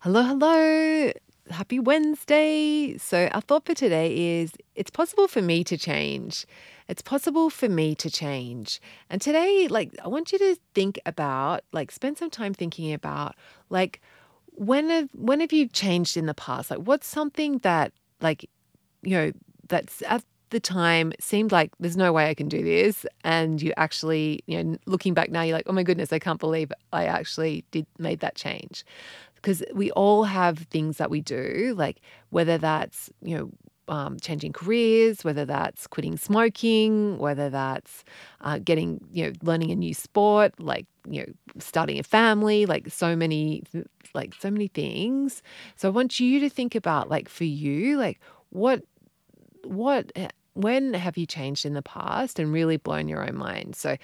Hello, hello. Happy Wednesday. So, our thought for today is it's possible for me to change. It's possible for me to change. And today, like, I want you to think about, like, spend some time thinking about, like, when have, when have you changed in the past? Like, what's something that, like, you know, that's at the time seemed like there's no way I can do this. And you actually, you know, looking back now, you're like, oh my goodness, I can't believe I actually did made that change because we all have things that we do, like whether that's, you know, um, changing careers, whether that's quitting smoking, whether that's uh, getting, you know, learning a new sport, like, you know, starting a family, like so many, like so many things. So I want you to think about, like, for you, like, what, what, eh, when have you changed in the past and really blown your own mind? So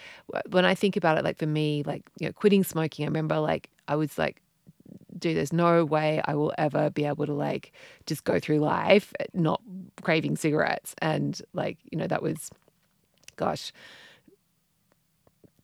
when I think about it, like for me, like, you know, quitting smoking, I remember like I was like do. There's no way I will ever be able to like just go through life not craving cigarettes. And like, you know, that was, gosh,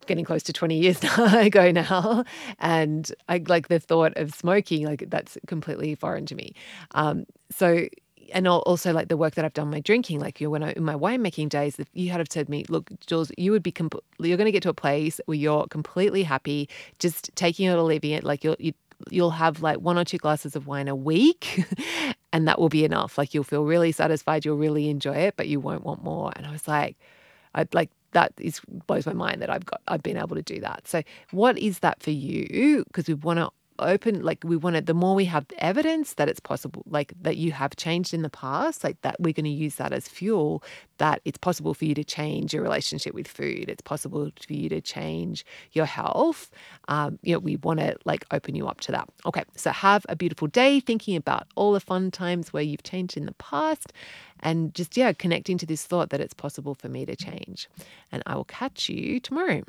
getting close to 20 years ago now. And I like the thought of smoking, like that's completely foreign to me. Um, so, and also like the work that I've done my drinking, like you when I in my winemaking days, if you had have said me, look, Jules, you would be compl- you're going to get to a place where you're completely happy, just taking it or leaving it. Like you're you you'll have like one or two glasses of wine a week and that will be enough. Like you'll feel really satisfied, you'll really enjoy it, but you won't want more. And I was like, I'd like that is blows my mind that I've got I've been able to do that. So what is that for you? Because we want to open like we want to the more we have evidence that it's possible like that you have changed in the past like that we're going to use that as fuel that it's possible for you to change your relationship with food. It's possible for you to change your health. Um, you know we want to like open you up to that. Okay so have a beautiful day thinking about all the fun times where you've changed in the past and just yeah connecting to this thought that it's possible for me to change. And i will catch you tomorrow